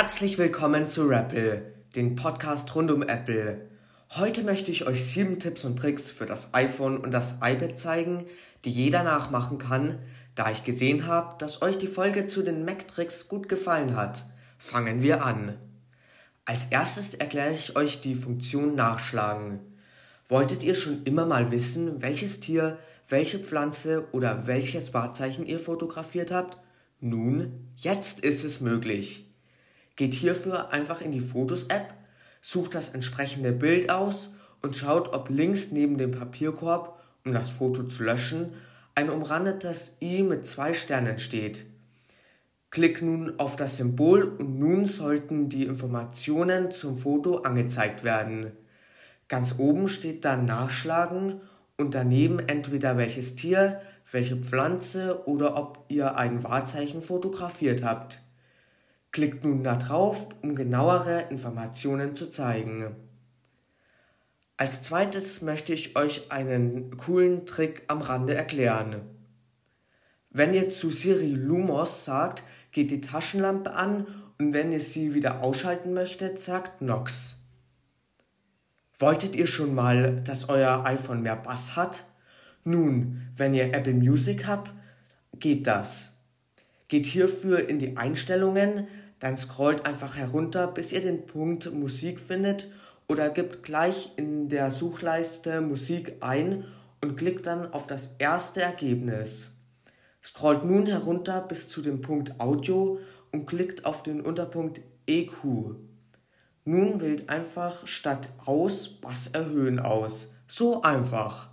Herzlich willkommen zu Rapple, den Podcast rund um Apple. Heute möchte ich euch sieben Tipps und Tricks für das iPhone und das iPad zeigen, die jeder nachmachen kann, da ich gesehen habe, dass euch die Folge zu den Mac-Tricks gut gefallen hat. Fangen wir an. Als erstes erkläre ich euch die Funktion Nachschlagen. Wolltet ihr schon immer mal wissen, welches Tier, welche Pflanze oder welches Wahrzeichen ihr fotografiert habt? Nun, jetzt ist es möglich. Geht hierfür einfach in die Fotos-App, sucht das entsprechende Bild aus und schaut, ob links neben dem Papierkorb, um das Foto zu löschen, ein umrandetes i mit zwei Sternen steht. Klick nun auf das Symbol und nun sollten die Informationen zum Foto angezeigt werden. Ganz oben steht dann Nachschlagen und daneben entweder welches Tier, welche Pflanze oder ob ihr ein Wahrzeichen fotografiert habt. Klickt nun da drauf, um genauere Informationen zu zeigen. Als zweites möchte ich euch einen coolen Trick am Rande erklären. Wenn ihr zu Siri Lumos sagt, geht die Taschenlampe an und wenn ihr sie wieder ausschalten möchtet, sagt Nox. Wolltet ihr schon mal, dass euer iPhone mehr Bass hat? Nun, wenn ihr Apple Music habt, geht das. Geht hierfür in die Einstellungen, dann scrollt einfach herunter, bis ihr den Punkt Musik findet oder gebt gleich in der Suchleiste Musik ein und klickt dann auf das erste Ergebnis. Scrollt nun herunter bis zu dem Punkt Audio und klickt auf den Unterpunkt EQ. Nun wählt einfach statt aus Bass erhöhen aus. So einfach.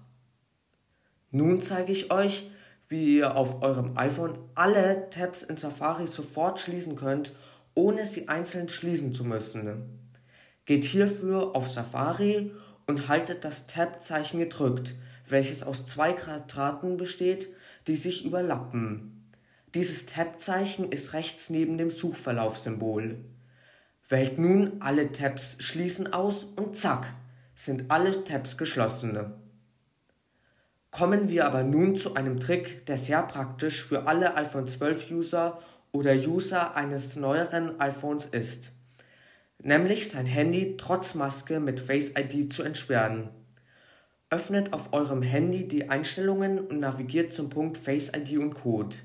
Nun zeige ich euch, wie ihr auf eurem iPhone alle Tabs in Safari sofort schließen könnt, ohne sie einzeln schließen zu müssen. Geht hierfür auf Safari und haltet das Tab-Zeichen gedrückt, welches aus zwei Quadraten besteht, die sich überlappen. Dieses Tab-Zeichen ist rechts neben dem Suchverlaufssymbol. Wählt nun alle Tabs schließen aus und zack, sind alle Tabs geschlossen. Kommen wir aber nun zu einem Trick, der sehr praktisch für alle iPhone 12 User oder User eines neueren iPhones ist, nämlich sein Handy trotz Maske mit Face ID zu entsperren. Öffnet auf eurem Handy die Einstellungen und navigiert zum Punkt Face ID und Code.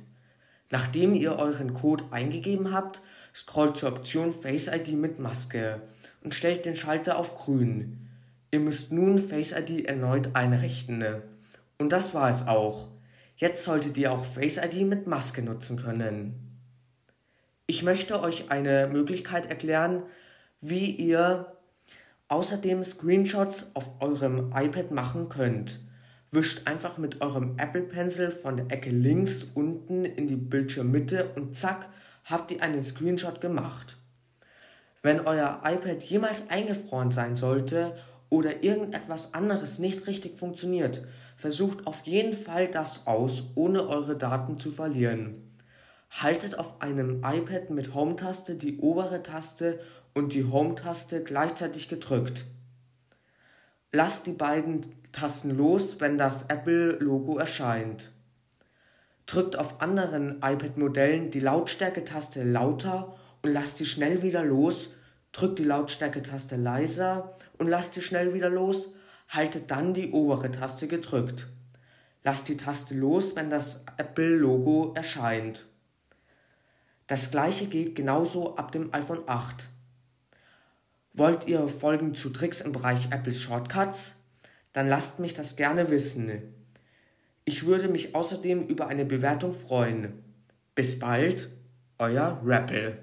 Nachdem ihr euren Code eingegeben habt, scrollt zur Option Face ID mit Maske und stellt den Schalter auf grün. Ihr müsst nun Face ID erneut einrichten. Und das war es auch. Jetzt solltet ihr auch Face ID mit Maske nutzen können. Ich möchte euch eine Möglichkeit erklären, wie ihr außerdem Screenshots auf eurem iPad machen könnt. Wischt einfach mit eurem Apple Pencil von der Ecke links unten in die Bildschirmmitte und zack, habt ihr einen Screenshot gemacht. Wenn euer iPad jemals eingefroren sein sollte oder irgendetwas anderes nicht richtig funktioniert, versucht auf jeden Fall das aus, ohne eure Daten zu verlieren. Haltet auf einem iPad mit Home-Taste die obere Taste und die Home-Taste gleichzeitig gedrückt. Lasst die beiden Tasten los, wenn das Apple-Logo erscheint. Drückt auf anderen iPad-Modellen die Lautstärke-Taste lauter und lasst sie schnell wieder los. Drückt die Lautstärke-Taste leiser und lasst sie schnell wieder los. Haltet dann die obere Taste gedrückt. Lasst die Taste los, wenn das Apple-Logo erscheint. Das gleiche geht genauso ab dem iPhone 8. Wollt ihr Folgen zu Tricks im Bereich Apples Shortcuts? Dann lasst mich das gerne wissen. Ich würde mich außerdem über eine Bewertung freuen. Bis bald, euer Rappel.